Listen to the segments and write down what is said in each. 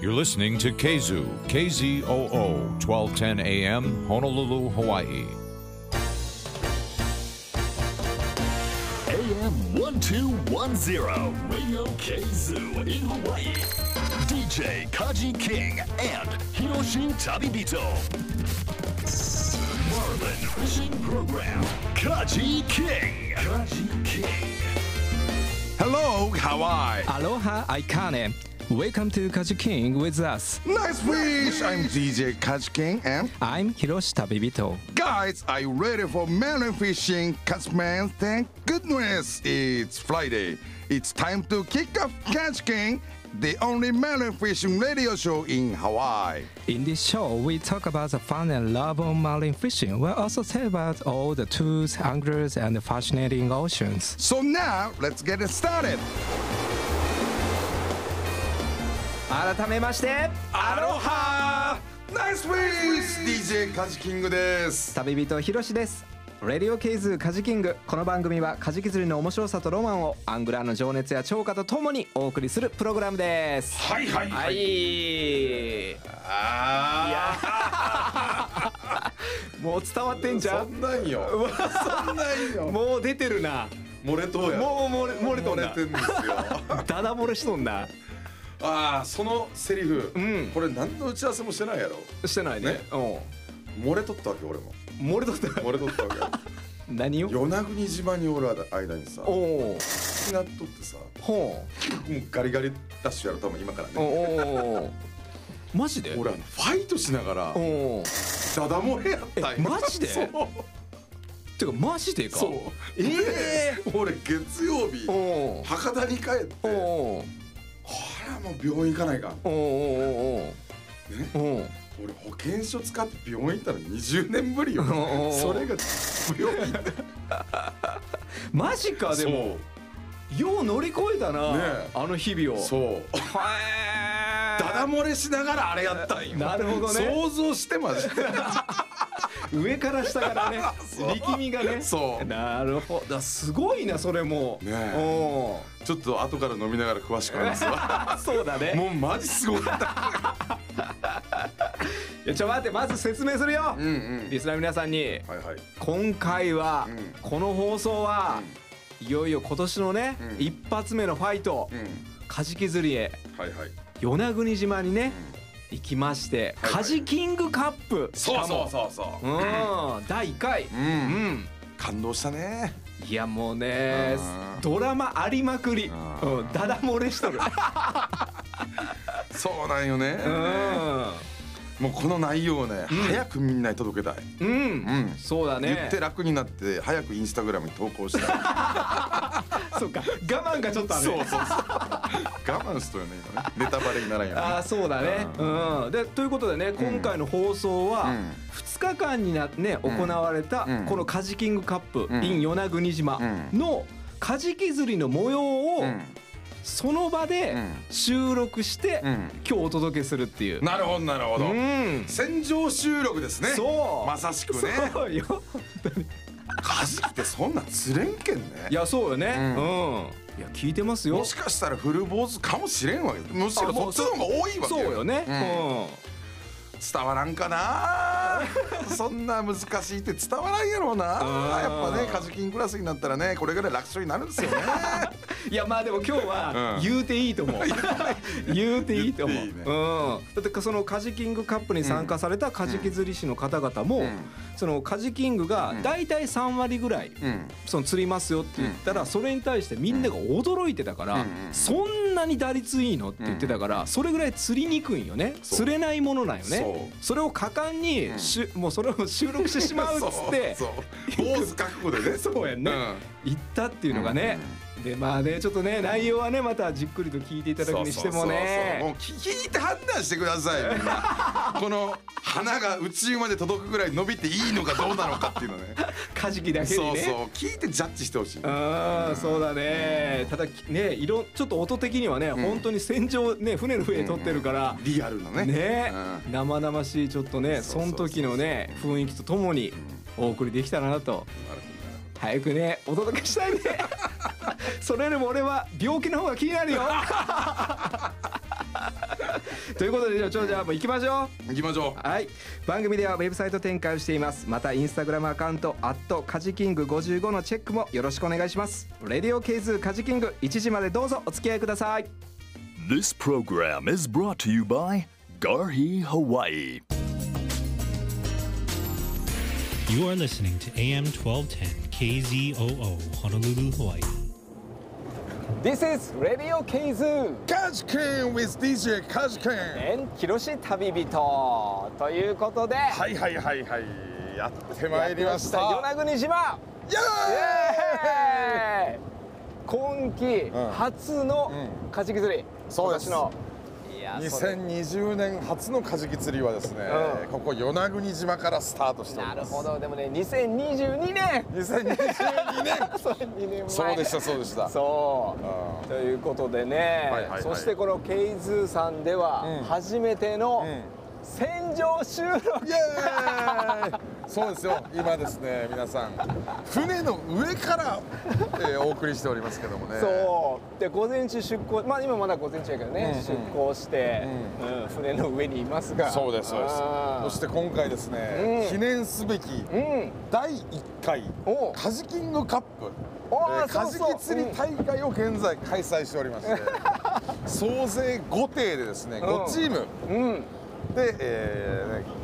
You're listening to Kzu, KZOO, 1210 AM, Honolulu, Hawaii. AM 1210, Radio Kazoo in Hawaii. DJ Kaji King and Hiroshi Tabibito. Marlin Fishing Program. Kaji King. Kaji King. Hello, Hawaii. Aloha, Aikane. Welcome to Kaji King with us. Nice fish. I'm DJ Catch King and I'm Hiroshi Tabibito. guys, are you ready for melon fishing? Catchman, thank goodness it's Friday. It's time to kick off Catch King, the only melon fishing radio show in Hawaii. In this show, we talk about the fun and love of marine fishing. We'll also tell about all the tools, anglers, and fascinating oceans. So now, let's get it started. 改めまして、アロハナイスフィッシュ !DJ カジキングです。旅人ひろしです。レディオケイズカジキングこの番組はカジキ釣りの面白さとロマンをアングラーの情熱や聴歌とともにお送りするプログラムです。はいはいははい。い。あもう伝わってんじゃん？そんなんよ。そんなんよ。もう出てるな。漏れとうやろ。もう漏れ漏れとんだ漏れてんですよ。ダダ漏れしとんだ。ああそのセリフ、うんこれ何の打ち合わせもしてないやろしてないね。ねう漏れとったわけ俺もん。漏れとった。漏れとったわ 何を？け。与那国島におる間にさおお。なっとってさもほうガリガリダッシュやろ多分今からう。おねお。マジで？俺ファイトしながらおお。ダダ漏れやったんえマジで？そうてかマジでか？そうええ俺月曜日。博多に帰っておこお。れはもう病院行かないか。んおおおねおお。俺保険証使って病院行ったの20年ぶりよ。おうそれが病院。行ってマジかでも。よう乗り越えたな。ねえ。あの日々を。そう。はダダ漏れしながらあれやったんよ。なるほどね。想像してました。上から下からね。力みがね。そう。なるほど。すごいなそれも。ねちょっと後から飲みながら詳しく話すわ。ー そうだね。もうマジすごかったいやちょ待ってまず説明するよ、うんうん。リスナーの皆さんに。はいはい。今回は、うん。この放送は、いよいよ今年のね、うん。一発目のファイト、うん。カジキ釣りへ。はいはい与那国島にね、行きまして、はいはい。カジキングカップ。そうそうしそうそう。うん。第1回。ううん。ん感動したね。いやもうねうん。ドラマありまくり、うん。うん、ダダ漏れしとる。そうなんよね。もうこの内容をね早くみんなに届けたい。うん、うん。うん。そうだね。言って楽になって早くインスタグラムに投稿したい そうか。我慢がちょっとあるそうそうそう。我慢しとよね。今ねネタバレにならんよね。ああそうだね。ううん。でということでね今回の放送はうん。2日間になってね行われたうん。このカジキングカップうん。in 与那国島のカジキ釣りの模様をうん。その場でうん。収録してうん。今日お届けするっていう。なるほどなるほど。うん。戦場収録ですね。そう。まさしくね。そうよ。カジキってそんなん釣れんけんねいやそうよね。ううんん。いや聞いてますよも。しかしたらフル坊主かもしれんわけむしろそっちの方が多いわけそうよね。ううんん。伝わらんかな。そんな難しいって伝わらんやろうな。やっぱねカジキンクラスになったらねこれぐらい楽勝になるんですよね。いやまあでも今日はうん。言うていいと思う。言うていいと思う。ね。うん。だってそのカジキングカップに参加されたカジキ釣り師の方々も、うん。そのカジキングがだいたい3割ぐらいうん。その釣りますよって言ったらそれに対してみんなが驚いてたから、うん。うん。そんなに打率いいのって言ってたから、それぐらい釣りにくいんよね。釣れないものなんよねそれを果敢にしゅ、もうそれを収録してしまうっつって そうそう。坊主覚悟でね。そうやんね、言ったっていうのがね、でまあねちょっとね内容はねまたじっくりと聞いていただくにしてもそうそうそう。そうもうね聞いて判断してください。みんなこの花が宇宙まで届くぐらい伸びていいのかどうなのかっていうのね。カジキだけにね。そうそう。聞いてジャッジしてほしい。ああそうだね。ただね色ちょっと音的にはね、本当に戦場ね船の上で撮ってるから、リアルなね。ね、うん。生々しいちょっとねその時のね雰囲気とともにお送りできたらなと早くねお届けしたいね。それよりも俺は病気の方が気になるよ。ということでじゃあちょじゃあもう行きましょう。行きましょはい。番組ではウェブサイト展開をしています。またインスタグラムアカウント「カジキング55」のチェックもよろしくお願いします。レディオケーズカジキング1時までどうぞお付き合いください。This program is brought to you by Garhi Hawaii. You are listening to AM 1210 KZOO Honolulu, Hawaii. This is レディオケーズうカジキン with DJ カジキンエンキロシ旅人ということで、はいはいはいはい。やってまいりました。与那国島。イエーイ。イエーイ。今季うん。初のうカジキ釣り、そうです。のいやそれ。2020年初のカジキ釣りはですね、うん。ここ与那国島からスタートしておりなます。るほど。でもね2022年。2022年。それ2年前。そうでしたそうでした。そう。うということでね、はいはいはい。そしてこのケイズーさんではうん。初めてのん戦場収録、イエーイ。そうですよ。今ですね皆さん船の上から、えーお送りしておりますけどもね。そう。で午前中出港まあ今まだ午前中やけどね、うん。出港して、うん。船の上にいますが。そうですそうです。そして今回ですね、うん。記念すべきうん。第1回お。カジキングカップ。カジキ釣り大会を現在開催しておりまして、総勢5艇でですねうん。5チームうんで、えーね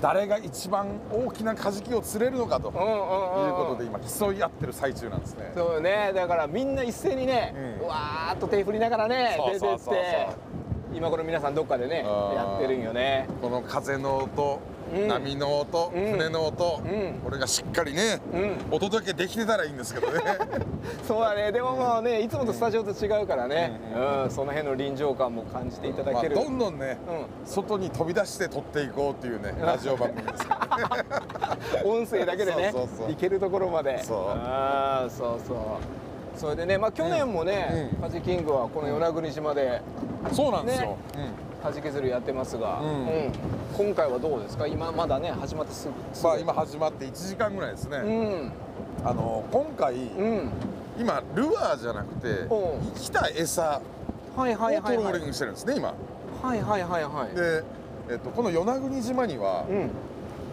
誰が一番大きなカジキを釣れるのかということで今競い合ってる最中なんですね。そうよね。だからみんな一斉にね、うん。うわーっと手振りながらね出てって今頃皆さんどっかでねうんやってるんよね。この風の音、うん波の音、うん。船の音、うん。これがしっかりね、うん。お届けできてたらいいんですけどね。そうだね。でもまあねいつもとスタジオと違うからね、うん。うん。その辺の臨場感も感じていただまあける、どんどんね、う外に飛び出して撮っていこうっていうねラジオ番組ですからね。音声だけでねそうそうそう。行けるところまで。そう。あーそうそう。それでねまあ去年もね、うん。カジキングはこの与那国島でそうなんですよ、カジキ釣りやってますが、うん。うん。今回はどうですか？今まだね始まってすぐうんまあ今始まって1時間ぐらいですね、うん。あの今回、うん。今ルアーじゃなくて生きた餌はいをはいはいはい。トローリングしてるんですね今。はいはいはいはい。で、えっと、この与那国島にはうん。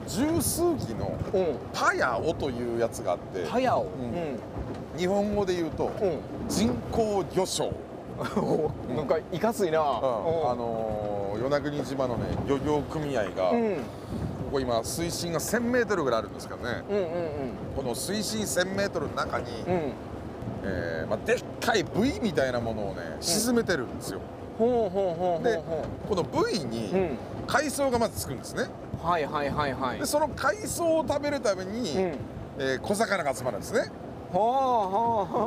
十数機のう。んパヤオというやつがあってパヤオ。うん。うん。日本語で言うとうん。人工魚礁、おなんかいかついな、うん。うんあのー与那国島のね漁業組合が、うん。ここ今水深が 1000m ぐらいあるんですけどね。うんうんこの水深 1000m の中に、うん。うんえーまあ、でっかいブイみたいなものをね沈めてるんですよ、ほうほうほうでほこのブイにううん。海藻がまずつくんですね。はいはいはいはい。でその海藻を食べるために、うん。えー小魚が集まるんですね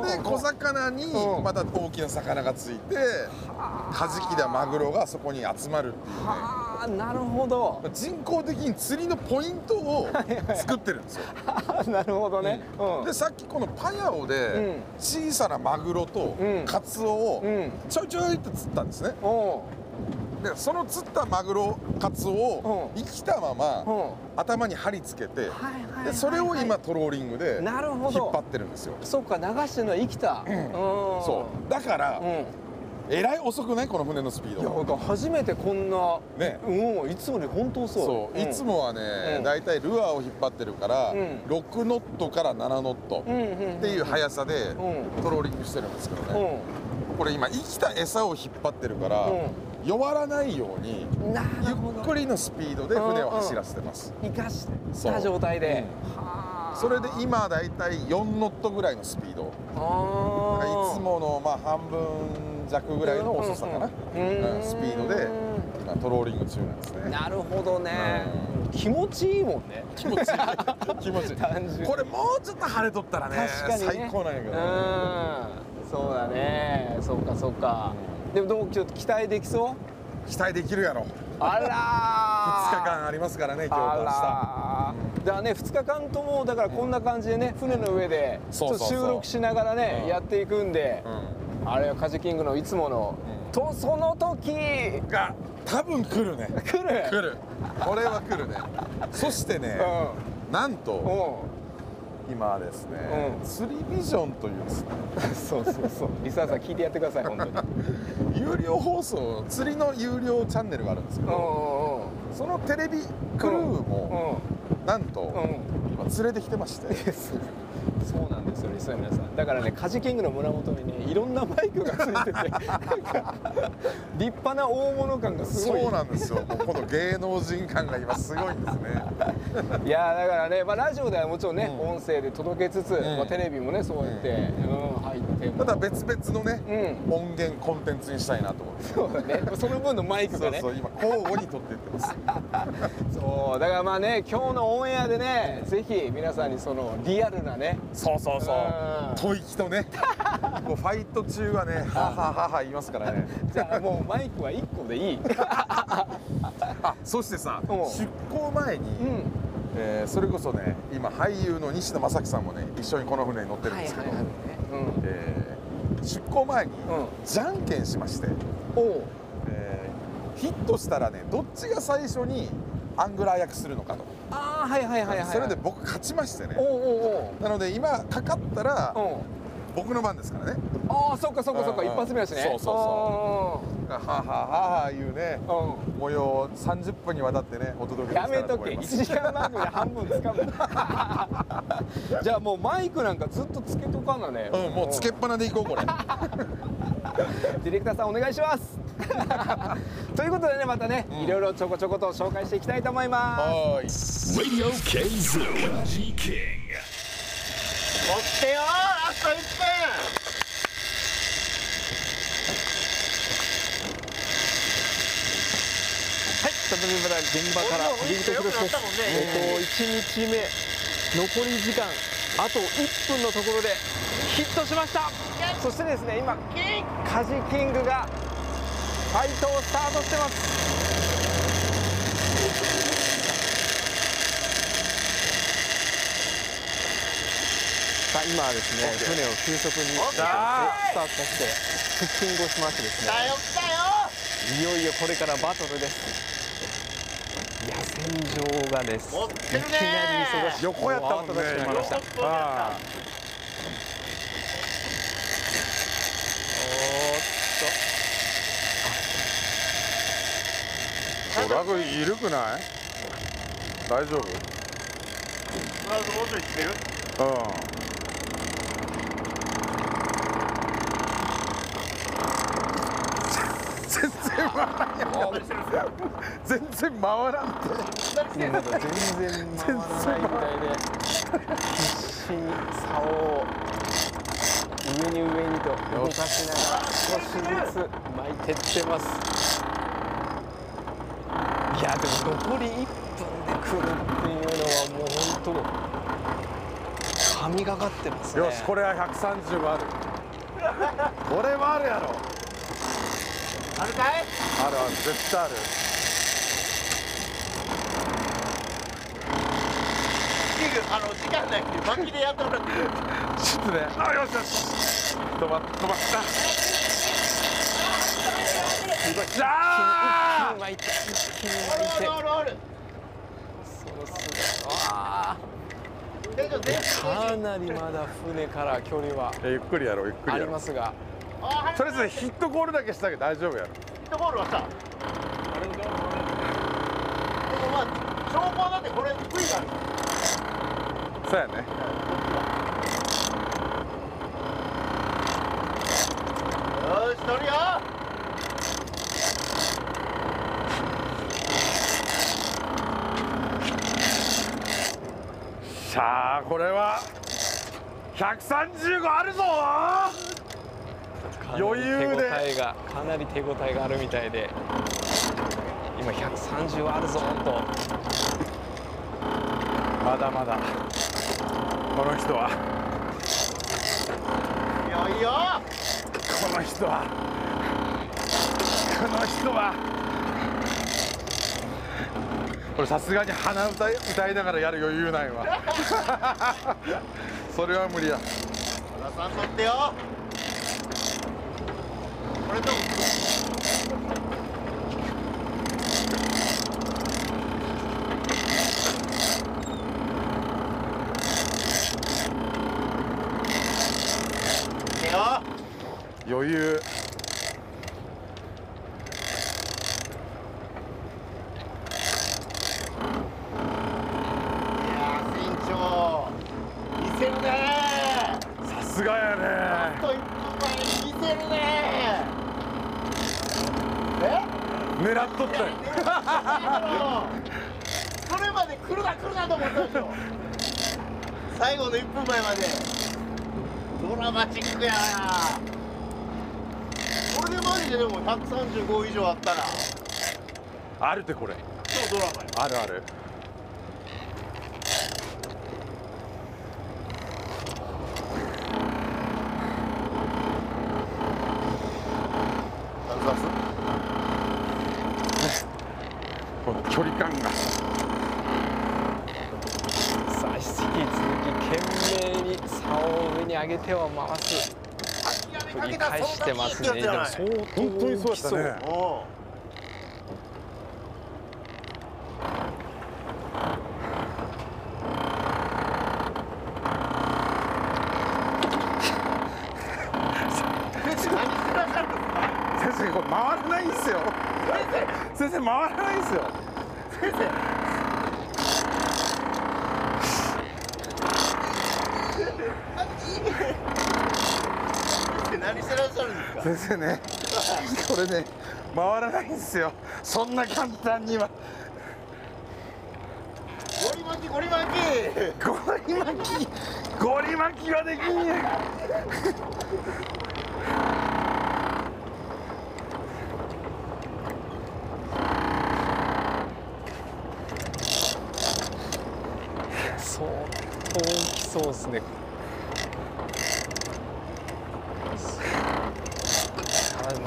で小魚にうん。また大きな魚がついてカジキだマグロがそこに集まるっていう。ねはあなるほど。人工的に釣りのポイントを作ってるんですよ。なるほどね。うん。でさっきこのパヤオうん。で小さなマグロとうん。カツオをうん。ちょいちょいって釣ったんですね。おでその釣ったマグロカツオをうん。生きたままうん。頭に針つけてでそれを今トローリングで引っ張ってるんですよ。そっか流してるのは生きた。うん。そう。だからうん。えらい遅くない？この船のスピーいやドなんか初めてこんなね。うん。いつもより本当そう。そういつもはねうん。だいたいルアーを引っ張ってるからうん。6ノットから7ノットうんうんうんっていう速さでうん。トローリングしてるんですけどうねこれ今生きた餌を引っ張ってるからう弱らないようにゆっくりのスピードで船を走らせてます。生かした状態で。それで今だいたい4ノットぐらいのスピード。いつものまあ半分弱ぐらいの遅さかな、うん。うん。うんスピードで今トローリング中なんですね。なるほどね。気持ちいいもんね。気持ちいい。気持ちいい。単純に。これもうちょっと晴れとったらね最高なんやけど、うん。そうだね。そうかそうかでもどうちょっと期待できそう？期待できるやろ。あら2日ー間ありますからね今日と明日。あらー。だね2日間ともだからこんな感じでね船の上でちょっと収録しながらねうん。やっていくんでうあれはカジキングのいつものとその時んが多分来るね。来る。来る。これは来るね。そしてね、なんとうんうん今ですね、うん。釣りビジョンというですね。そうそうそう。リサーさん聞いてやってください 本当に。有料放送釣りの有料チャンネルがあるんですけどそのテレビクルーもなん。とうん。うん。今連れてきてましてそうなんですよリスナーの皆さん。だからねカジキングの胸元にねいろんなマイクがついてて なんか立派な大物感がすごい。そうなんですよ。もうこの芸能人感が今すごいんですね。いやだからね、まあ、ラジオではもちろんね、うん。音声で届けつつ、ん。まあ、テレビもねそうやって、うん。入ってただ別々のね、うん。音源コンテンツにしたいなと思って。そうだね。その分のマイクがね。そうそう今交互に撮っていってます。そうだからまあね今日のオンエアでねぜひ皆さんにそのリアルなねそうそうそう。うん。吐息とね。もうファイト中はね はははは言いますからね。じゃあもうマイクは1個でいい。あそしてさうん。出港前に、うん。えーそれこそね今俳優の西野正樹さんもね一緒にこの船に乗ってるんですけど、うん。えー出港前にうん。じゃんけんしまして、おう。えーヒットしたらねどっちが最初にアングラー役するのかと、ああはいはいはいはいそれで僕勝ちましてね。なので今かかったら僕の番ですからね。ああそっかそっかそっか。一発目だしね。そうそうそう。ははははいうね。うん。うん模様を30分にわたってねお届けやめとけ1らと思います。時間番組で半分つかむ。じゃあもうマイクなんかずっとつけとかなね。うんもうつけっぱなでいこうこれ。ディレクターさんお願いします ということでねまたね、いろいろちょこちょこと紹介していきたいと思います。はってよラスト1分現場からリートクロスです。えっと1日目残り時間あと1分のところでヒットしました。そしてですね今カジキングがファイトをスタートしてます。さあ今はですね船を急速にスタートさせてフッキングをしましてですねいよいよこれからバトルです。野戦場がです。いきなり忙しい。横やったもんねもう後出しになりました。横っ飛びやったラグ緩くない？大丈夫？まずもうちょい来てる？うん全然回らんやん全然回らんって全然回らないみたいで、必死に竿を上に上にと動かしながら少しずつ巻いてってます。いやでも残り1分で来るっていうのはもう本当神がかってますね。よしこれは130はある。これはあるやろ。あるかい？あるある絶対ある。あの時間ないけど巻きでやってもらってちょっとねあよしよし。止ま止まった。じゃあ一気に巻いて一気に巻いてあるあるそうするあかなりまだ船から距離はゆっくりやろうゆっくりあやろう。りますが。あとりあえずヒットゴールだけしたけど大丈夫やろ。ヒットボールはさでもまあ証拠はだってこれ悔いがあるそうやね。よし取るよさあこれは135あるぞ。余裕で手応えがかなり手応えがあるみたいで。今130あるぞと。まだまだ。この人は。いいよいいよ。この人は。この人はこれさすがに鼻歌い歌いながらやる余裕ないわ。それは無理だ原さん取ってよ。これと余裕。狙っとったよ。それまで来るな来るなと思ったでしょ最後の1分前まで。ドラマチックやこれでマジででも135以上あったら。あるってこれ。超ドラマよ。あるあるこの距離感がさあ引き続き懸命に竿を上に上げては回す繰り返してますね。でも相当本当にそうやったね大きお先生何してらっしゃるんですか先生これ回らないんですよ先生回らないんですよ先生先生何してらっしゃるんねこれね回らないんですよ。そんな簡単には。ゴリ巻きゴリ巻き。ゴリ巻きゴリ巻きはできんや相当大きそうですねあの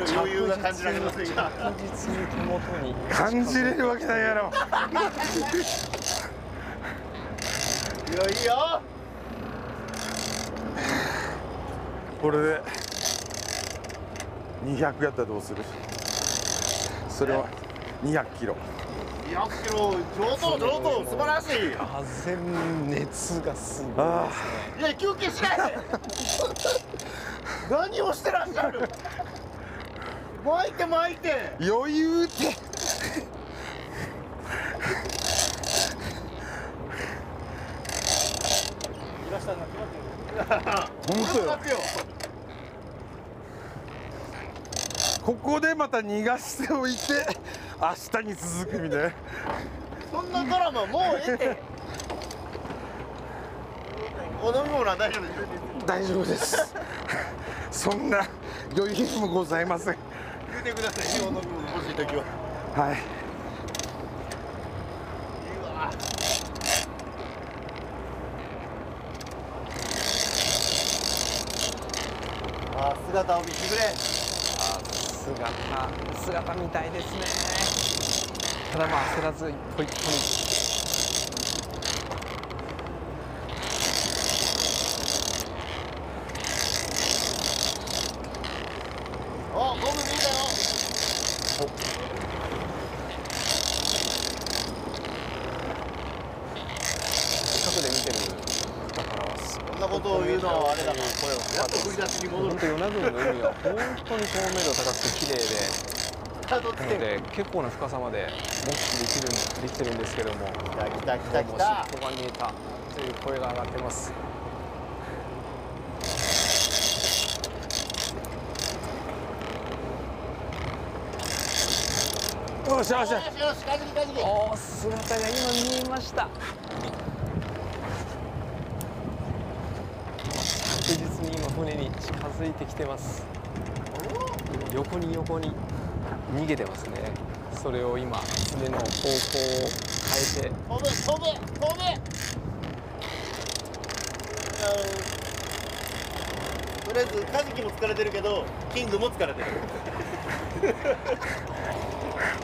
一切の余裕が感じられません着が実に手元に。感じれるわけないやろ。いやいいよ。これで200やったらどうする？それは200キロ。200キロ上等上等素晴らしい。風熱がすごいあいや休憩しないで。何をしてらっしゃる？巻いて巻いて。あ余裕って。本当よ。ここでまた逃がしておいて明日に続くみたいな。そんなドラマもうええてお飲み物は大丈夫です。大丈夫です。そんな余裕もございませんてくださいお飲み物欲しい時ははい。うわあー姿を見てくれ。姿姿みたいですね。ただまあ焦らず一歩一歩に。おゴム見えたよ近くで見てる方からはすこんなことを言うのはあれだな声をやっと振り出しに戻る本当与那国の海は本当に透明度高くて綺麗でなので結構な深さまで目視できるできてるんですけども来た来た来たもう来た尻尾が見えたという声が上がってますよしよしよしおー姿が今見えました確実に今船に近づいてきてます。横に横に逃げてますね。それを今船の方向を変えて飛べ飛べ飛べとりあえずカジキも疲れてるけどキングも疲れてる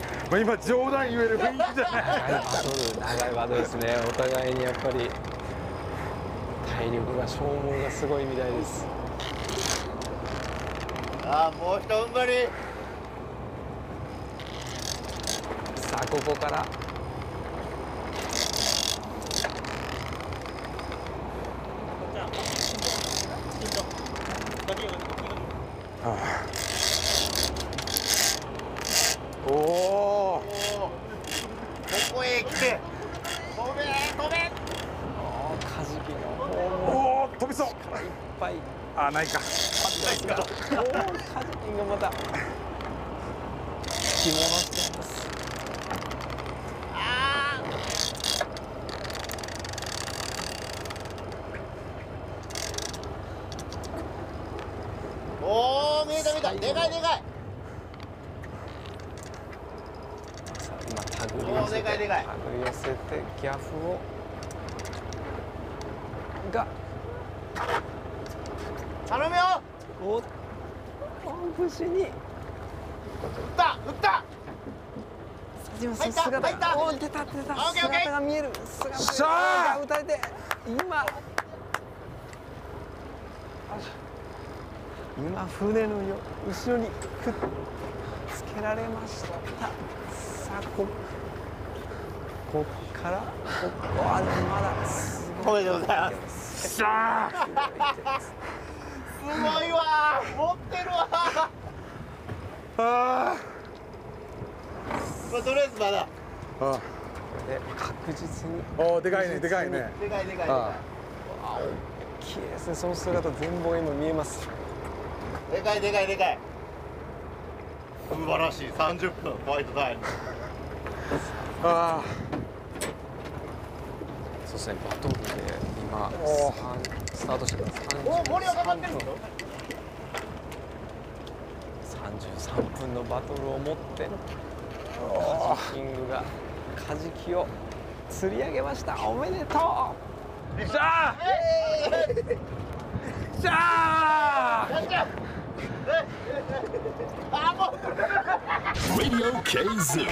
まあ今冗談言える雰囲気じゃない。長い。バトル長いバトルですね。お互いにやっぱり体力が消耗がすごいみたいです。ああもう一踏ん張り。さあここからああないか。おおカジキンがまた。着物ってますおお見えた。見えたでかいでかい。今手繰り寄せおーでかいてでかい。手繰り寄せてギャフをが頼むよおお無事に。撃った撃った。入った姿入った。がおー出た出た。姿が見える。姿がー撃たれて今。今船のよ後ろにくっつけられました。さあここっから。ここはまだすおごい。めでございます。しゃすごいわ持ってるわああまあとりあえずまだ。あで確実に。おーでかいねでかいね。でかいでかいでかい。あ綺麗ですねその姿全貌今見えます。でかいでかいでかい。素晴らしい。30分。ホワイトタイム。あそしてバトルで今スタートしてます。お森はかかってるぞ。33分のバトルを持ってカジキングがカジキを釣り上げました。おめでとう。しゃー。しゃやっちゃうえあもう。Radio KZ.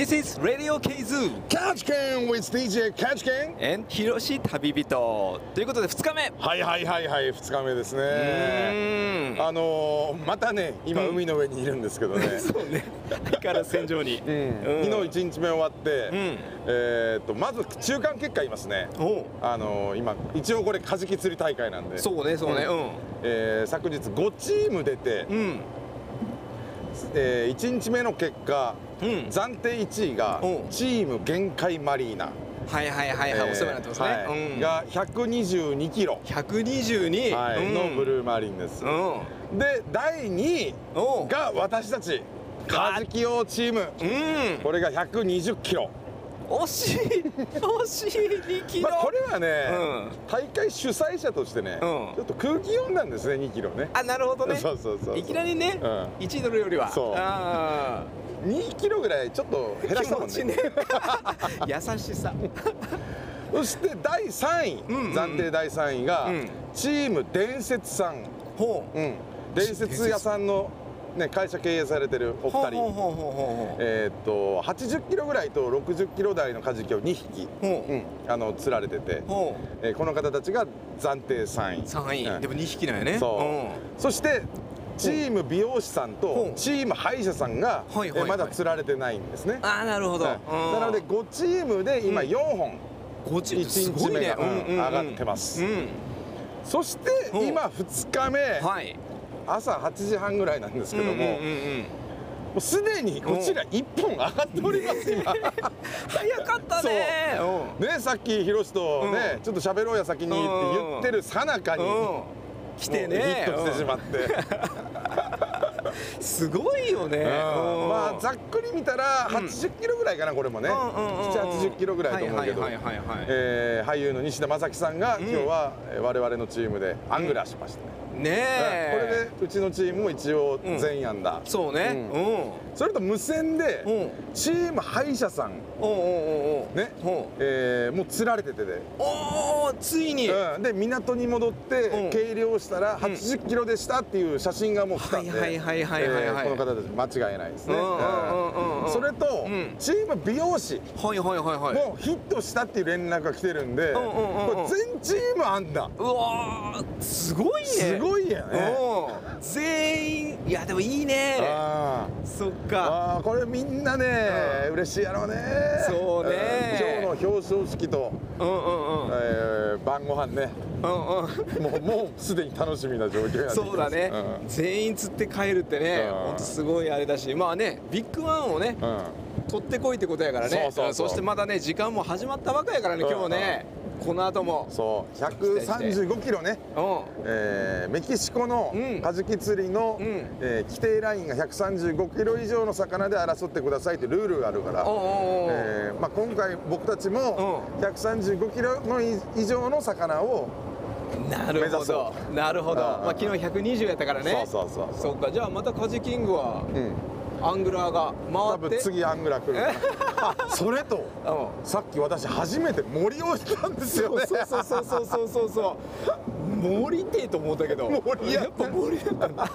This is Radio K-Zoo Catch Can with DJ Catch Can and ひろし旅人ということで2日目。はいはいはいはい2日目ですうねあのー、またね今海の上にいるんですけどね、そうね。相変わらず戦場に、うん。昨日1日目終わって、ん。えーっとまず中間結果言いますね。おう。あのー、今一応これカジキ釣り大会なんで。そうねそうね。えー昨日5チーム出て、うんうんえー、1日目の結果、うん。暫定1位がチーム限界マリーナ、はいはいはいはい、お世話になってますね、はい。うん、が122キロ、122、はい。うん。のブルーマリンです、うん。で第2位が私たちカジキ用チーム。うん。これが120キロ惜しい惜しい2キロ、まあこれはね、うん。大会主催者としてね、ん。ちょっと空気読んだんですね2キロね。あなるほどね。そうそうそういきなりね、うん。1位取るよりは。そう。あ2キロぐらいちょっとー減らしたもんね。気持ちね。優しさ。そして第3位、うんうん。暫定第3位が、うん。チーム伝説さん、ほう。うん、伝説屋さんの、ね、会社経営されてるお二人。えーっと80キロぐらいと60キロ台のカジキを2匹、ほう。うん、あの釣られてて、えーこの方たちが暫定3位。3位、うん。でも2匹なんやね。そう、そしてチーム美容師さんほとう。チーム歯医者さんが、まだ釣られてないんですね。うん、ああなるほど、はい。なので5チームで今うん。4本、5チームす1ごいね。日目が、上がってます、うん。そして今2日目、はい朝8時半ぐらいなんですけども、うんうんうんうん。もうすでにこちら1本上がっております今。早かったね。ねさっきヒロシとね、うん。ちょっと喋ろうや先にって言ってるさなかに、うん。も来てうねヒットしてしまって、う んすごいよね。うん。うん。まあざっくり見たらうん80キロぐらいかなこれもね、うんうんうんうん。780キロぐらいと思うけど、俳優の西田正樹さんがうん。今日はえー我々のチームでアングラーしましたね、ねえ。これでうちのチームも一応全員安打、そうね。ううん。んそれと無線でうん。チーム歯医者さん。ね、う。んえーもう釣られててで、おおついに。うん、で港に戻ってうん。計量したら80キロでしたっていう写真がもう来たんで、はいはいはいはいはいはいえーこの方たち間違いないですね、それと、うん。チーム美容師はいはいはいはい。もヒットしたっていう連絡が来てるんで、これ全チームあんだ。うわーすごいね。すごいよね。うん。全員いやでもいいね。あそっーか。あーこれみんなね、嬉しいやろうね。そうねの表彰式と、うんうんうん。えー晩ご飯ね。うんうん。もうもうすでに楽しみな状況にそうだね、うん。全員釣って帰るってねうん。ほんとすごいあれだし。まあねビッグワンをねうん。取ってこいってことやからね。そうそうそう。してまたね時間も始まったばかりやからねうん。今日ねこの後も。そう。135キロね、うん。えーメキシコのうん。カジキ釣りの、ん。えー規定ラインが135キロ以上の魚で争ってくださいってルールがあるから、えーまあ、今回僕たちも135キロの以上の魚をなるほ目指そどなるほど、うんまあ、昨日120やったからね。そうそうそう。そっか。じゃあまたカジキングはうんアングラーが多回って。分次アングラ来るそれとうん。さっき私初めて森をしたんですよね。そうそうそうそうそうそうそう。森ってと思ったけど。森ややっぱ森だったんだ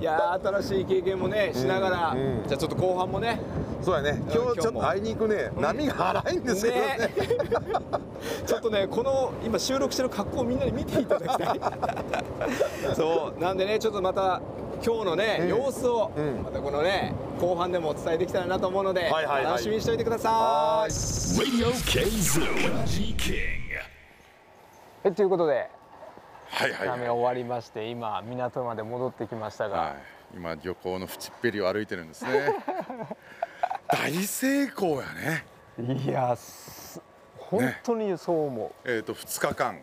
いやー新しい経験もねしながら、うん。うんじゃあちょっと後半もね。そうやね。今今日ちょっとあいにくね、波が荒いんですけどね。ね。ちょっとねこの今収録してる格好をみんなに見ていただきたい。そう。なんでねちょっとまた今日のね、うん。様子を、うん。またこのね後半でもお伝えできたらなと思うので、はいはいはい。楽しみにしておいてくださはい.はいということではいはい、はい。終わりまして今港まで戻ってきましたが、はい、今漁港の縁っぺりを歩いてるんですね。大成功やね。いやす本当にそう思えっ、と2日間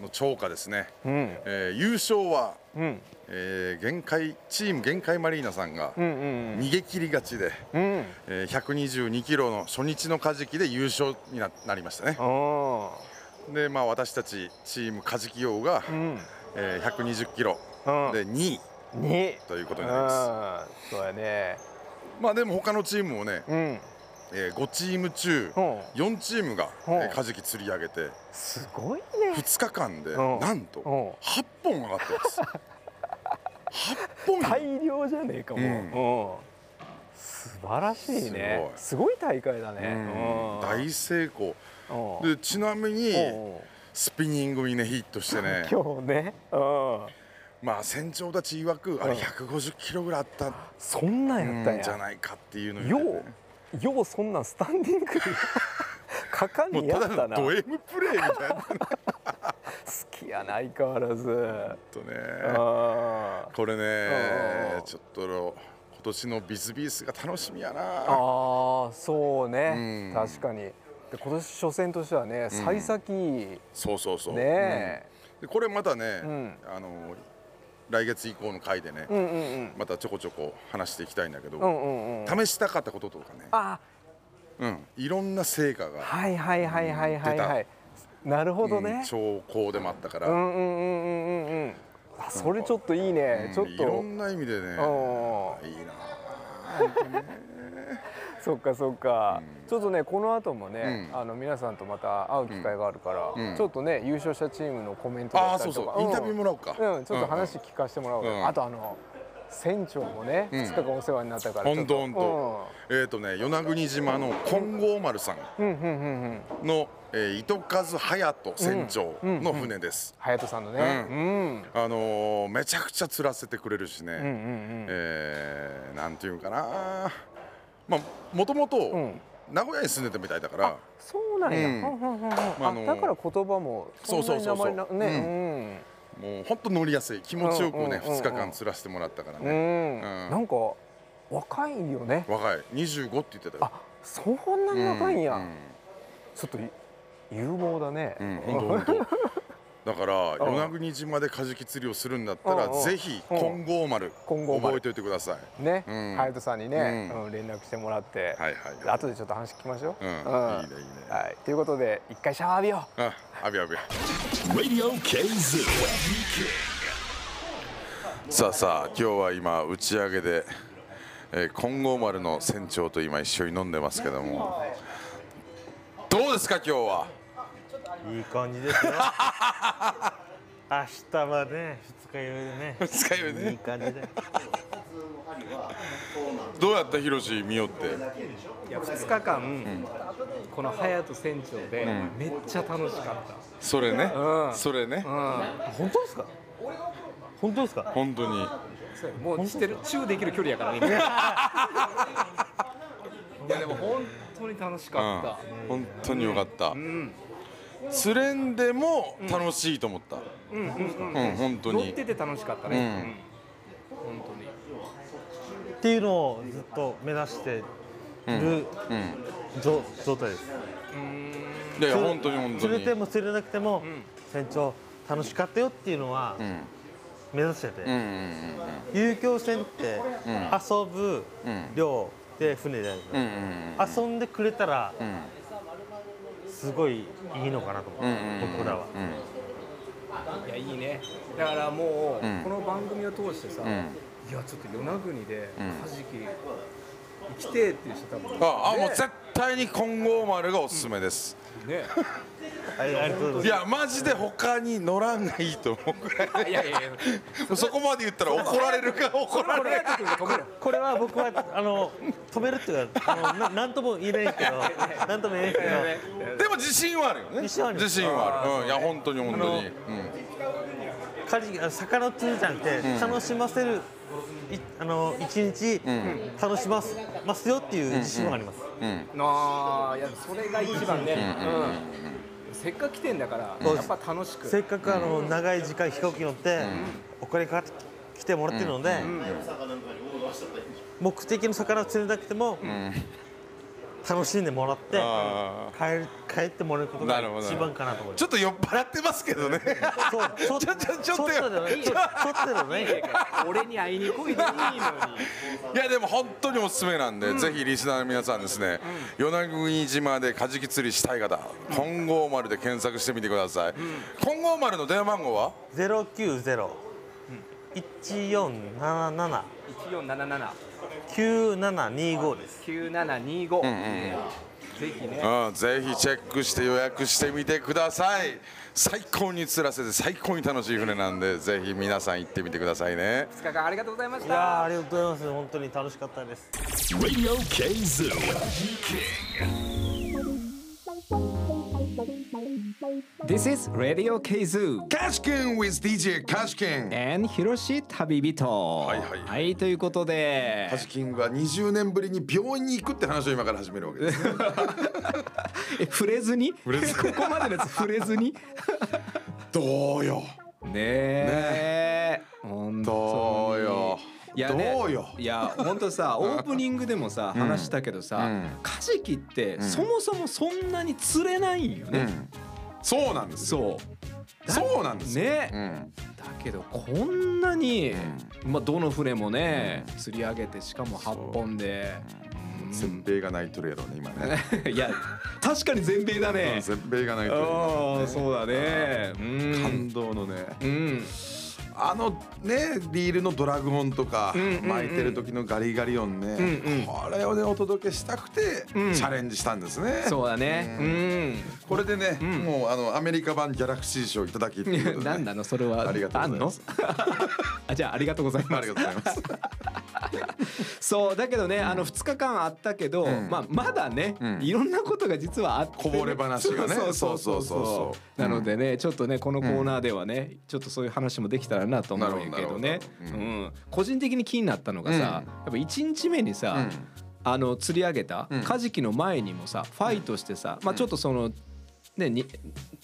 の超過ですね、う、うん。えー優勝は、うん。えー限界チーム限界マリーナさんがうんうん逃げ切り勝ちで、うん。うんえー122キロの初日のカジキで優勝にななりましたね。でまあ私たちチームカジキ用が、うん。えー120キロ。うん。で2位。にということうんになります。そうやね。まあでも他のチームもね、うんえ5チーム中う。ん4チームが、うんえーカジキ釣り上げてすごいね。2日間でう。んなんとう。ん8本上がってます。8本よ。大量じゃねえかも、う。ん。う。ん素晴らしいね。すごい。大会だね、うん。大成功。う。んでちなみにう。んスピニングにねヒットしてね。今日ね、うん、まあ船長たち曰くあれうん。150キロぐらいあった。そんなんやったんや。んじゃないかっていうのをよね。うようそんなんスタンディングで果敢にやったな。ド M プレーみたいな。ほんきやな相変わらず。とね。あこれうんねちょっと今年のビスビースが楽しみやな。あーそうね、うん。確かに。で今年初戦としてはね幸先、そうそうそう。ねうん。でこれまたね、うん。あの来月以降の回でね、うん、うんうん。またちょこちょこ話していきたいんだけど、うんうんうん。試したかったこととかね、あ。うん、いろんな成果が、はいはいはいはいはいはいなるほどうん。ね、兆候でもあったから、うん、うんうんうんうんうそれちょっといいね、ちょっいろとんな意味でね。うんいいなそっかそっか、ちょっとねこの後もね、うん。あの皆さんとまた会う機会があるから、うん。ちょっとね優勝したチームのコメントだああったりとか。そうそう。インタビューもらおうか、うん、うんちょっと話聞かせてもらおうか、うん。あとあの船長もね、うん。2日間お世話になったからほんと。ほんちょとえっ、とね与那国島の金剛丸さんの、えー、糸数隼人船長の船です、隼人さんのね。ううん。あのーめちゃくちゃ釣らせてくれるしね、うんうんうん。えーなんていうんかなまあもともとうん。名古屋に住んでたみたいだから。そうなんや、まああだから言葉もそんなに名前なそうそうそうそう。ねもうほんと乗りやすい。気持ちよくね、うんうんうんうん。2日間釣らせてもらったからね、ん。うん。なんか若いよね。若い。25って言ってたよ。あそんなに若いんや、うん。ちょっと勇猛だね、うん、ほんとほんとだから与那国島でカジキ釣りをするんだったらぜひ金剛丸覚えておいてください。ね、うん。隼人さんにね、連絡してもらって、はいはい後でちょっと話聞きましょう。うん。いいねいいね。はい、ということで一回シャワー浴びよう。ああびあび Radio. さあさあ今日は今打ち上げで、えー、金剛丸の船長と今一緒に飲んでますけども。どうですか今日は？いい感じですよ。明日はね二日酔いでね。二日酔いで。ねいい感じで。どうやったヒロシ見よって？いや2日間、この隼人船長でめっちゃ楽しかっそれね、うん。それね、た。うん。本当ですか？本当ですか？本当に。もうしてる。チューできる距離やからね。今。いやでも本当に楽しかった。うん、本当によかった、うん。釣れんでも楽しいと思った。うんうんうん。うん、本当に。乗ってて楽しかったね。うん。うん。本っていうのをずっと目指してるうん。状状態です。いやいや本当に本当に。釣れても釣れなくても、船長楽しかったよっていうのはうん。目指してて、うんうん遊興船って遊ぶ漁で船であるうんうんうん。遊んでくれたらうんすごいいいのかなと思う、うんうんうん。僕らは。いやいいね。だからもう、うん。この番組を通してさ、うん。いやちょっと与那国でうん。カジキ行きてえっていう人多分ね。ああもう絶対に金剛丸がおすすめです。ね。はい、やマジで他に乗らんがいいと思うぐらい。いやいやいや。そこまで言ったら怒られるか怒られるか。これは僕はあの止めるっていうかあのななんとも言えないけど、なんとも言えないけど。でも自信はあるよね。自信はある。自信はある。うんいや本当に本当に。あのカジキあの魚を釣るじゃなくて、楽しませるいあの一日、楽しますますよっていう自信はあります。うん。うん。なあいやそれが一番ね、うんせっかく来てんだから、やっぱ楽しく。せっかくあの長い時間飛行機乗って、お金かかってきてもらってるので、目的の魚を釣れなくても、楽しんでもらってあ帰る帰ってもらえることが一番かなと思います。ちょっと酔っ払ってますけどね。そうちょちょちょちょっとちょっとでもねちょ。ちょっとでもね俺に会いに来いでいいのに。いやでも本当におすすめなんで、ぜひリスナーの皆さんですね、与那国島でカジキ釣りしたい方、金剛丸で検索してみてください、金剛丸の電話番号は？ゼロ九ゼロ一四七七1477九七二五です。9725、ぜひねうん、ぜひチェックして予約してみてください最高に釣らせて最高に楽しい船なんでぜひ皆さん行ってみてくださいね2日間ありがとうございましいやありがとうございます。本当に楽しかったです。Radio K Zoo. This is Radio K-Zoo Cashkin with DJ and ひろし旅人はいはいはいということで。カジキングが20年ぶりに病院に行くって話を今から始めるわけですね。え触れずに？ここまでのやつ触れずに？どうよ。ねえ。ほんとどうよいやねどうよ。いや本当さ オープニングでもさ話したけどさ、うん。カジキってそもそもそんなに釣れないんよね、うん。そうなんですよ。そう。そうなんですよ。ね、うん。だけどこんなに、まあどの船もね釣り上げてしかも8本で、全米が泣いとるやろね今ね。いや確かに全米だね。全米が泣いとるああそうだね。うん。感動のね。うんあのねリールのドラゴンとか巻いてる時のガリガリ音ね、これをねお届けしたくてチん。ャレンジしたんですね、そうだね。うん、これでね、もうあのアメリカ版ギャラクシー賞いただきっていうこと 何なのそれは。ありがとうございます。あ じゃあありがとうございます。ありがとうございます。そうだけどねあの2日間あったけど、ん。まあまだね、ん。いろんなことが実はあって、こぼれ話がね。そうそうそうそうそう。そうそうなのでねちょっとねこのコーナーではね、ちょっとそういう話もできたらなと思うんやけど。ねうん。個人的に気になったのがさ、うん。やっぱ1日目にさ、あの釣り上げたん。カジキの前にもさファイトしてさ、まあちょっとそのねに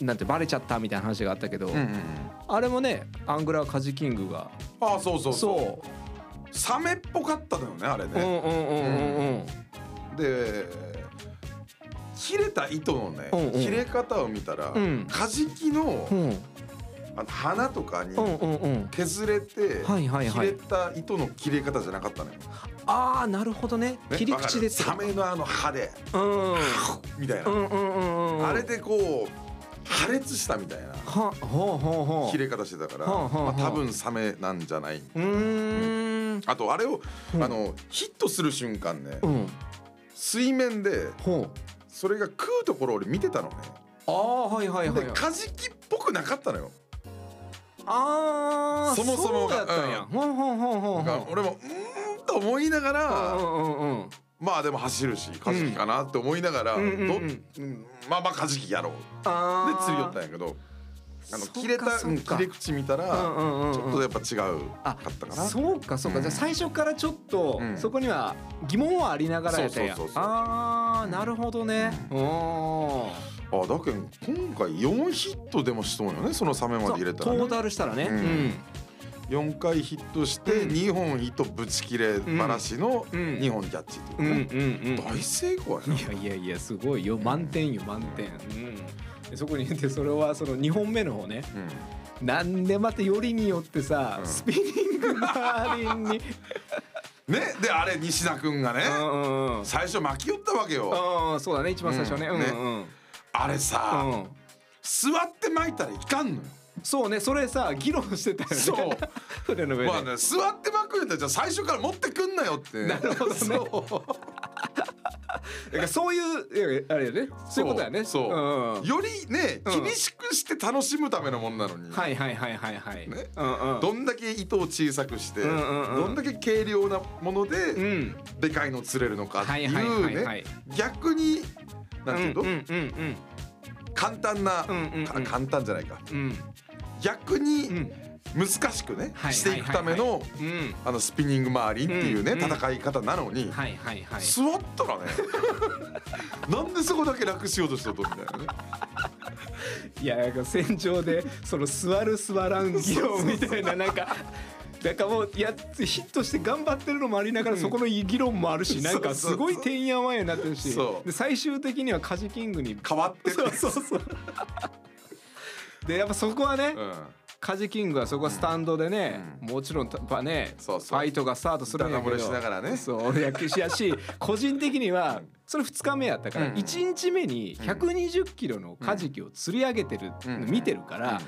なんてバレちゃったみたいな話があったけど、あれもねアングラーカジキングが。あそうそうそう。そサメっぽかったのよねあれう、うんね、うんうんうん。うん。で切れた糸のね、うんうん。切れ方を見たら、ん。カジキの,、うんあの鼻とかにうんうんうん。削れて、はいはいはい。切れた糸の切れ方じゃなかったのよ、ねああなるほどね。切り口でサメのあの歯で。うん。みたいな、うんうんうんうんあれでこう破裂したみたいな。はほうほうほう。切れ方してたから、はあはあはあ。まあ、多分サメなんじゃない、うーん。あとあれを、あのヒットする瞬間ね、うん。水面でほう。それが食うところを俺見てたのね、ああはいはいはい。でカジキっぽくなかったのよ、ああそもそもがそうやったんや。ほんほんほんほんほん。俺もうーんと思いながら、うんうんうんまあでも走るしカジキかなって思いながら、うんうんうん。どうんまあまあカジキやろう。あで釣り寄よったんやけどあの切れた切れ口見たら、ちょっとやっぱ違うあかったかな。そうかそうか、うんじゃあ最初からちょっと、うん。そこには疑問はありながらやったんや。あなるほどね。うんあだけど今回4ヒットでもしそうよねそのサメまで入れたら、ね、トータルしたらね。うん。うん。4回ヒットして2本ヒットぶち切ればらしのうん。2本キャッチってうんいう。ね、うんうん。大成功やな。いやいやいやすごいよ。満点よ満点、うん、でそこにでそれはその2本目の方ね。なんでまたよりによってさ、うん。スピニング周りに。ねであれ西田君がね、うんうん最初巻き寄ったわけよ、うんそうだね一番最初ね,、ううんんうんあれさ、うん。座って巻いたらいかんのよ。そうねそれさ議論してたよね。そう。船の上で、まあね座って巻くんだじゃあ最初から持ってくんなよって。なるほどね。そう。だからそういういやあれよね。そういうことだよね。そう、んうんよりねうん。厳しくして楽しむためのものなのに、はいはいはいはいはい、ね。うんうん。どんだけ糸を小さくして、うんうんうん。どんだけ軽量なもので、うん。でかいの釣れるのかっていうね、はいはいはいはい。逆になんていうの、うんうんうん簡単な、うんうんうん。か簡単じゃないか。うん。逆にうん。難しくね、はいしていくための、うん。あのスピニング周りっていうね、うんうん。戦い方なのに、はいはいはい。座ったらね なんでそこだけ楽しようとしたみたいなね。いやなんか戦場でその座る座らん議論みたいななんか。なんかもうやっヒットして頑張ってるのもありながらそこの議論もあるしなんかすごいてんやわんやになってるしで最終的にはカジキングに変わってるそうそうそう。でやっぱそこはね、うん。カジキングはそこはスタンドでね、もちろんやっぱねそうそう。ファイトがスタートするんやけどしながらね。そうややし個人的にはそれ2日目やったから、うん。1日目に120キロのカジキを釣り上げてるの見てるから、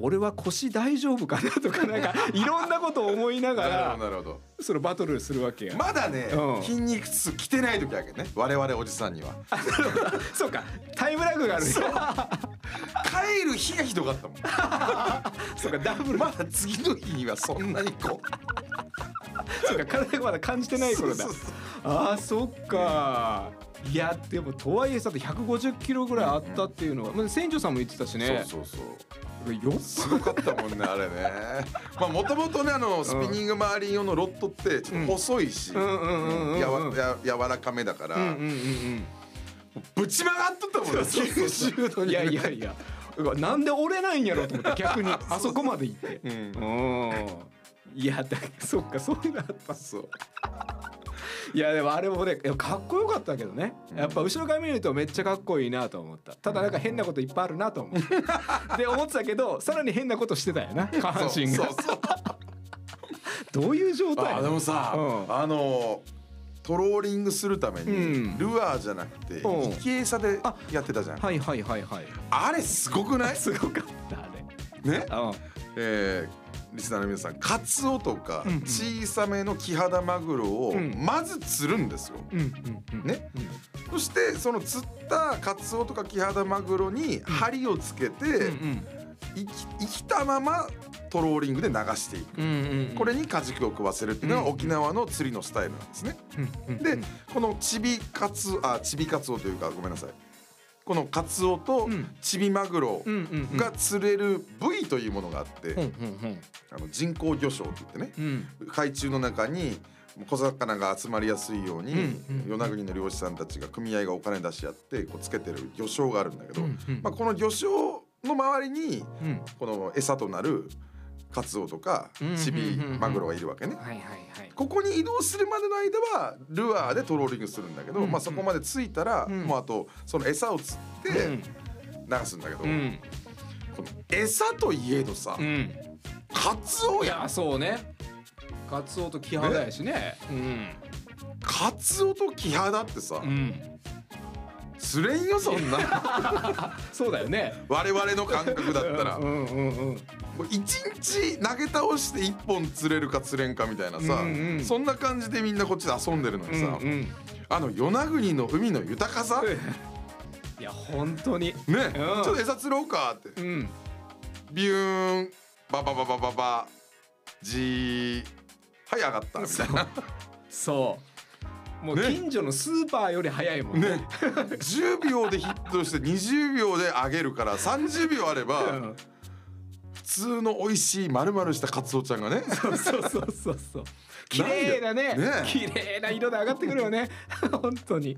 俺は腰大丈夫かなとかなんか いろんなことを思いながなるほらどなるほど。そのバトルするわけや。まだね、うん。筋肉痛着てない時あるけどね。我々おじさんには。そうか。タイムラグがあるそう。帰る日がひどかったもん。そうかダブル。まだ次の日にはそんなにこそうか体がまだ感じてない頃だ。あーそっか。いやでもとはいえさ150キロぐらいあったっていうのは、まあ船長さんも言ってたしう、ね。そうそうそうよっすごかったもんねあれね。まあもともとねあのスピニング周り用のロッドってちょっと細いし、やわや柔らかめだから、ぶち曲がっとったもんね90度にうんいやいやいや。なんで折れないんやろうと思って逆に あそこまで行って。うん。うん。いやだそっかそういうのあった。そういやでもあれもねかっこよかったけどね。やっぱ後ろから見るとめっちゃかっこいいなと思った。ただなんか変なこといっぱいあるなと思う。で思ってたけどさらに変なことしてたよな。下半身が。そうそう。どういう状態？あでもさ、うん。あのトローリングするために、うん。ルアーじゃなくてうん。池餌でやってたじゃん。はいはいはいはい。あれすごくない？すごかったあれね。うん。えーリスナーの皆さんカツオとか小さめのキハダマグロをうん。まず釣るんですよ。ね。そしてその釣ったカツオとかキハダマグロに針をつけて生き生きたままトローリングで流していく。これにカジキを食わせるっていうのはうん沖縄の釣りのスタイルなんですね。でこのチビカツあチビカツオというかごめんなさいこのカツオとうん。チビマグロが釣れる部位というものがあって、あの人工魚礁って言ってねうん。海中の中に小魚が集まりやすいように、与那国の漁師さんたちが組合がお金出し合ってこうつけてる魚礁があるんだけど、まあ、この魚礁の周りにうん。この餌となるカツオとかうんチビマグロがいるわけね。ここに移動するまでの間はルアーでトローリングするんだけど、うんまあ、そこまで着いたら、うん。もうあとその餌を釣って流すんだけど、うん。この餌といえどさ、うん。カツオやそうね。カツオとキハダやしね。うん。カツオとキハダってさ、うん釣れんよそんな。そうだよね。我々の感覚だったら。うもんうんうん。う一日投げ倒して一本釣れるか釣れんかみたいなさ、うんうんそんな感じでみんなこっちで遊んでるのにさ、うんうん。あの与那国の海の豊かさ、ね、いや本当に。ちょっと餌釣ろうかって。うん。ビューン。ババババババ。ジー。はい上がった。みたいな。そうもうね。近所のスーパーより早いもんね。ね。10秒でヒットして20秒で上げるから30秒あればうん。普通の美味しい丸々したカツオちゃんがね。そうそうそうそうそう。綺麗なね。ね。綺麗な色で上がってくるよね。本当に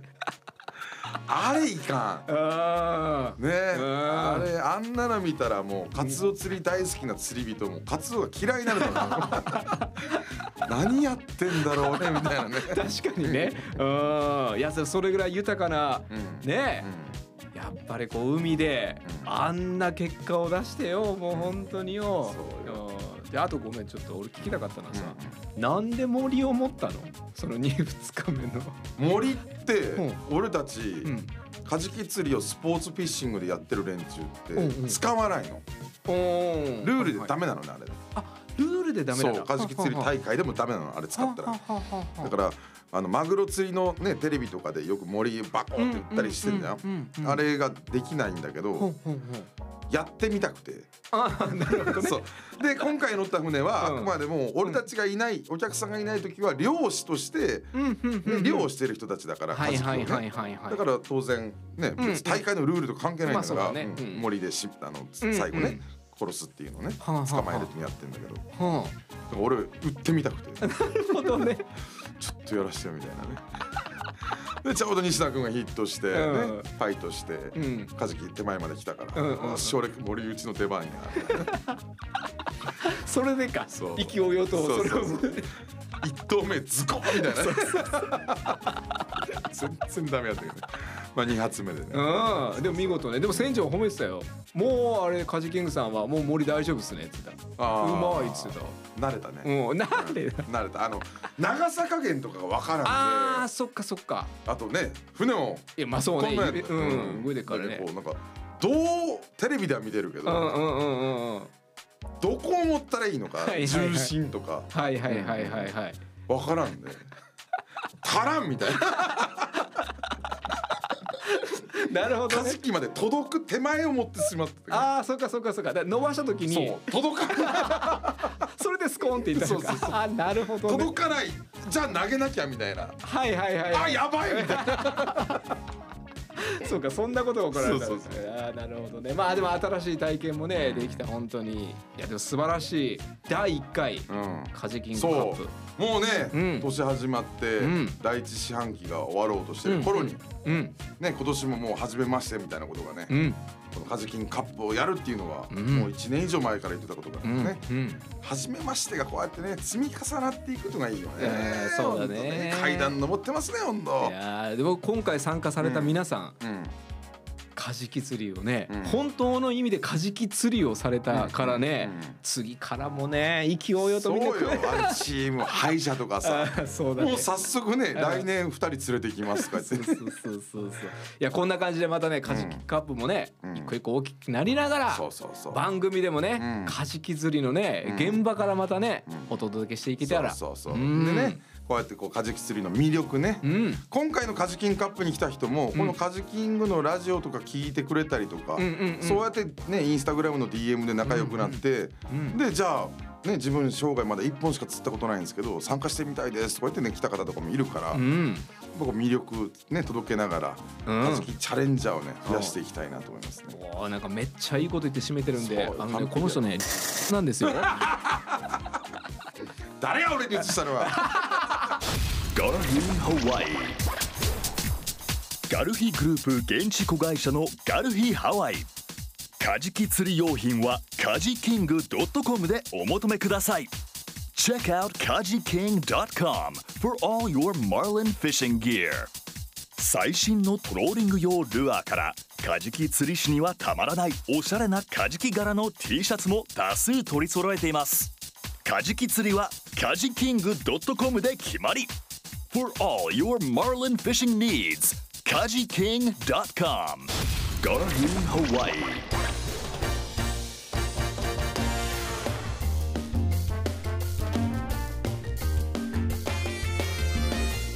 あれいかあんね。うん。あれあんなの見たらもうカツオ釣り大好きな釣り人もカツオが嫌いになると思う何やってんだろうねみたいなね。確かにね。うん。いやそそれぐらい豊かなうん。ね。うやっぱりこう海でうん。あんな結果を出してよもう本当によ。そうよ。うんであとごめんちょっと俺聞きたかったのはさ、なんで森を持ったの？その 2, 2日目の。森ってうん。俺たち、ん。カジキ釣りをスポーツフィッシングでやってる連中うんうん。って使わないの、ルルールでダメなのねあれ。あルールでダメなの。そうカジキ釣り大会でもダメなの。あれ使ったら。だからあのマグロ釣りのねテレビとかでよく森バコンって売ったりしてんじゃうんあれができないんだけどやってみたくて。あなるほどね。そう。で今回乗った船はあうん。くまでも俺たちがいないお客さんがいない時は漁師として漁をしてる人たちだからはいはいカジキをねはい。はいはいだから当然ね大会のルールと関係ないんだから森でしあのうん最後ねうん殺すっていうのね捕まえるっていうのやってんだけど。俺売ってみたくて。あ なるほどねちょっとやらしてよみたいなね。でちょうど西田君がヒットして、ねうん。ファイトして、うん。カジキ手前まで来たから、うんうんうん。よし俺森内の出番や。それでか。そう。意気揚々とそれをそうそう。そう一投目ズコーみたいな全然ダメやったけどね。まあ二発目でね。うん。でも見事ね。でも船長褒めてたよ。もうあれカジキングさんはもう森大丈夫っすねって言ってた。あー。うまいっつって慣れたね、たうん。なん。で慣れた。あの長さ加減とかが分からんで。あーそっかそっか。あとね船をいやまあそうね。うん。上でからね。こうなんかどうテレビでは見てるけど、うんうんうんうんうんどこを持ったらいいのか、はいはいはい。重心とか。はいはいはいはいはい。分からんで足らんみたいな。なるほどね。まで届く手前を持ってしまった時。ああそっかそっかそっか。だ伸ばした時に。届かない。それでスコーンっていったのか。あーなるほどね。届かない。じゃあ投げなきゃみたいな。はいはいはいあやばいみたいな そうかそんなことが起こられたんですね。あーなるほどね。まあでも新しい体験もねできた本当に。いやでも素晴らしい。第1回うん。カジキングカッそプう。もうね、うん。年始まって、うん。第一四半期が終わろうとしてる頃に、うん。ね今年ももう初めましてみたいなことがね、うんこのカジキンカップをやるっていうのは、うん。もう1年以上前から言ってたことがうんね、うん初めましてがこうやってね積み重なっていくのがいいよね、えーそうだね。ほんと階段登ってますね本当。いやーでも今回参加された皆さんカジキ釣りをね、うん。本当の意味でカジキ釣りをされたからね、うんうん次からもね意気揚々とそうよみんな来る あのチーム敗者とかさ。そうだね。もう早速ね来年2人連れてきますとか言ってそうそうそうそうそう。いやこんな感じでまたねカジキカップもね、うん。一個一個大きくなりながら、そうそうそう。番組でもね、うん。カジキ釣りのね、うん。現場からまたね、うん。お届けしていけたら。そうそうそう。うん。でねこうやってこうカジキ釣りの魅力ね、うん。今回のカジキンカップに来た人も、このカジキングのラジオとか聞いてくれたりとか、そうやってねインスタグラムの DM で仲良くなって、うんでじゃあね自分生涯まだ1本しか釣ったことないんですけど参加してみたいですとか言ってね来た方とかもいるから、うん。僕魅力ね届けながら、うん。カジキチャレンジャーをね増やしていきたいなと思いますね。おーなんかめっちゃいいこと言って締めてるんであのねこの人ねなんですよ。誰や俺に移したのはガルヒハワイガルヒグループ現地子会社のガルヒハワイカジキ釣り用品はカジキング .com でお求めください。Check out kajiking.com for all your marlin fishing gear 最新のトローリング用ルアーからカジキ釣り師にはたまらないおしゃれなカジキ柄の T シャツも多数取り揃えています。カジキ釣りはカジキング .com で決まり。For all your marlin fishing needs カジキン .com Garden Hawaii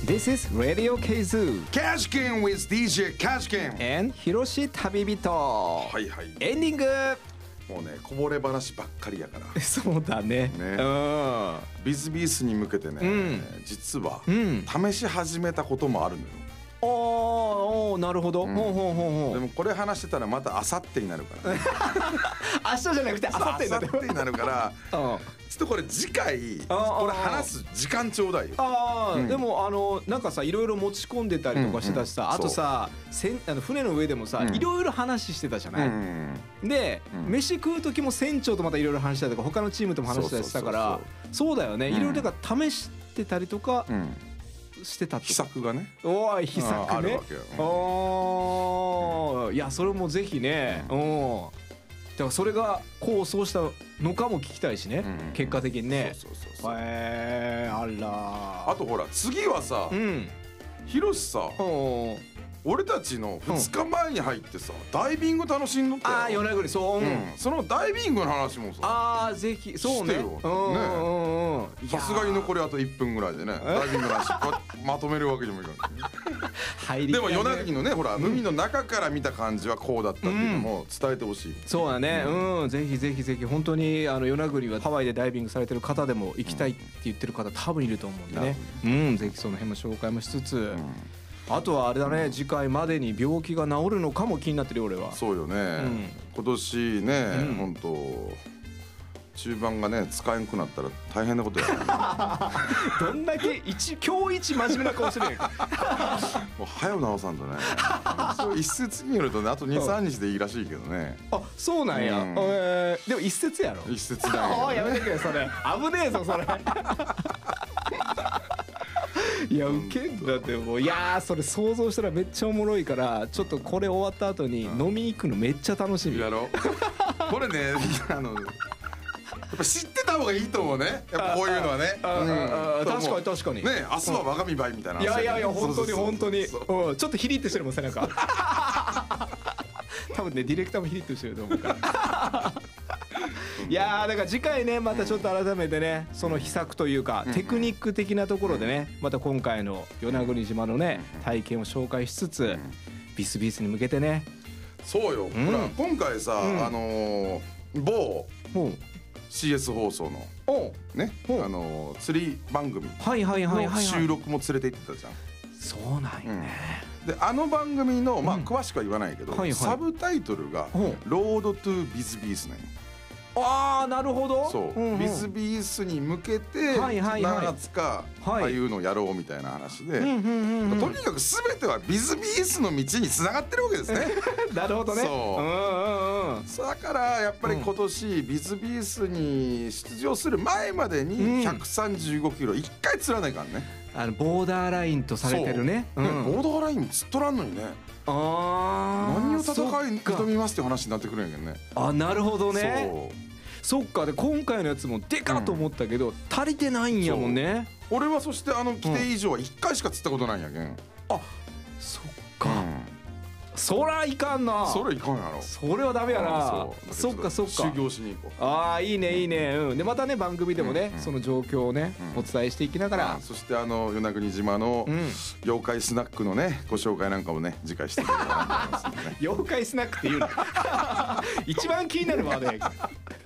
This is Radio K2 キャシキン with DJ キャシキン and 広し旅人、はいはいエンディングもうねこぼれ話ばっかりやから。そうだね。ね。うん。ビズビースに向けてね、うん。実は、うん。試し始めたこともあるのよおーおーなるほど、ん。ほうほうほうほう。でもこれ話してたらまたあさってになるから。ね 明日じゃなくて明後日になって。あさってになるから うん。ちょっとこれ次回これ話す時間ちょうだいよ。ああ、うん。でもあのなんかさいろいろ持ち込んでたりとかしてたしさ、うんうん。あとさせんあの船の上でもさうん。いろいろ話してたじゃうない、んで、うん飯食う時も船長とまたいろいろ話したりとか他のチームとも話したりしたからそうだよねうん。いろいろだから試してたりとかうんしてた秘策がね。おい秘策ああるねわけよ。おーいやそれもぜひねうん。だからそれが功を奏したのかも聞きたいしね、うん結果的にね。そうそうそうそう。へえあらあとほら次はさうん。ヒロシさ俺たちの2日前に入ってさダイビング楽しんどったよああ与那国そう、うん。うん。そのダイビングの話もさああぜひそうね。さすがに残りあと1分ぐらいでねダイビングの話まとめるわけにもいかない入りでも与那国ののねほら海の中から見た感じはこうだったっていうのも伝えてほしい。そうだね。うん、ぜひぜひぜひ本当にあの与那国はハワイでダイビングされてる方でも行きたいって言ってる方多分いると思うんでね。うん。ぜひその辺も紹介もしつつ、あとはあれだね次回までに病気が治るのかも気になってるよ俺は。そうよね。ん。今年ねうん。本当中盤がね使えんくなったら大変なことや。ね どんだけ一今日一真面目な顔してる もう早う直さんとね。一説によるとねあと23日でいいらしいけどね。あそうなんや、うん。えーでも一説やろ。一説だおいやめてくれそれ。危ねえぞそれいやウケんだってもういやーそれ想像したらめっちゃおもろいからちょっとこれ終わった後に飲みに行くのめっちゃ楽しみ。やろこれね あのやっぱ知ってた方がいいと思うね。やっぱこういうのはね。確かに確かにね明日は我が身ばいみたいないやいやいや本当に本当にそうんちょっとヒリッとしてるもん背中多分ねディレクターもヒリッとしてると思うからいやーだから次回ねまたちょっと改めてねその秘策というかテクニック的なところでねまた今回の与那国島のね体験を紹介しつつビスビスに向けてね。そうよ、ん。ほら今回さ、ん。あのー某ほう。CS 放送のおう。ね、あほう。のー釣り番組はいはいはいはい、はい、の収録も連れて行ってたじゃん。そうなんよね、であの番組のまあうん。詳しくは言わないけど、はいはい。サブタイトルがほ「ロードトゥビズビース」ねああなるほど。そう、んん。ビズビースに向けてはいはいはい。何月かはいああいうのをやろうみたいな話で、うんうんうんうん。とにかく全てはビズビースの道につながってるわけですね。なるほどね。そう。うんうんうん。だからやっぱり今年ビズビースに出場する前までうん。に135キロ一回釣らないからね。あのボーダーラインとされてるね。そう。うん。ボーダーライン釣っとらんのにね。あー。何を戦い挑みますって話になってくるんやけどね。あなるほどねそっかで今回のやつもでかと思ったけど、足りてないんやもんね。俺はそしてあの規定以上は1回しか釣ったことないんやけん。そっか、そらいかんな。それいかんやろ。それはダメやな。そっかそっか。修行しに行こう。ああいいねいいね。うん。でまたね番組でもね、うんその状況をね、うん。お伝えしていきながら。あ、そしてあの与那国島のうん。妖怪スナックのねご紹介なんかもね次回していければなと思いますんでね。妖怪スナックって言うの？一番気になるワードやけど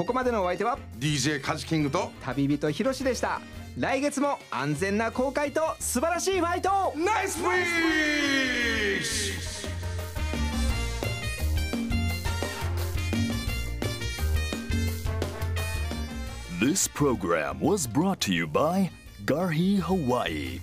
ここまでのお相手は DJ カジキングと旅人ひろしでした。来月も安全な航海と素晴らしいファイト。ナイスフィッシュ This program was brought to you by Garhi Hawaii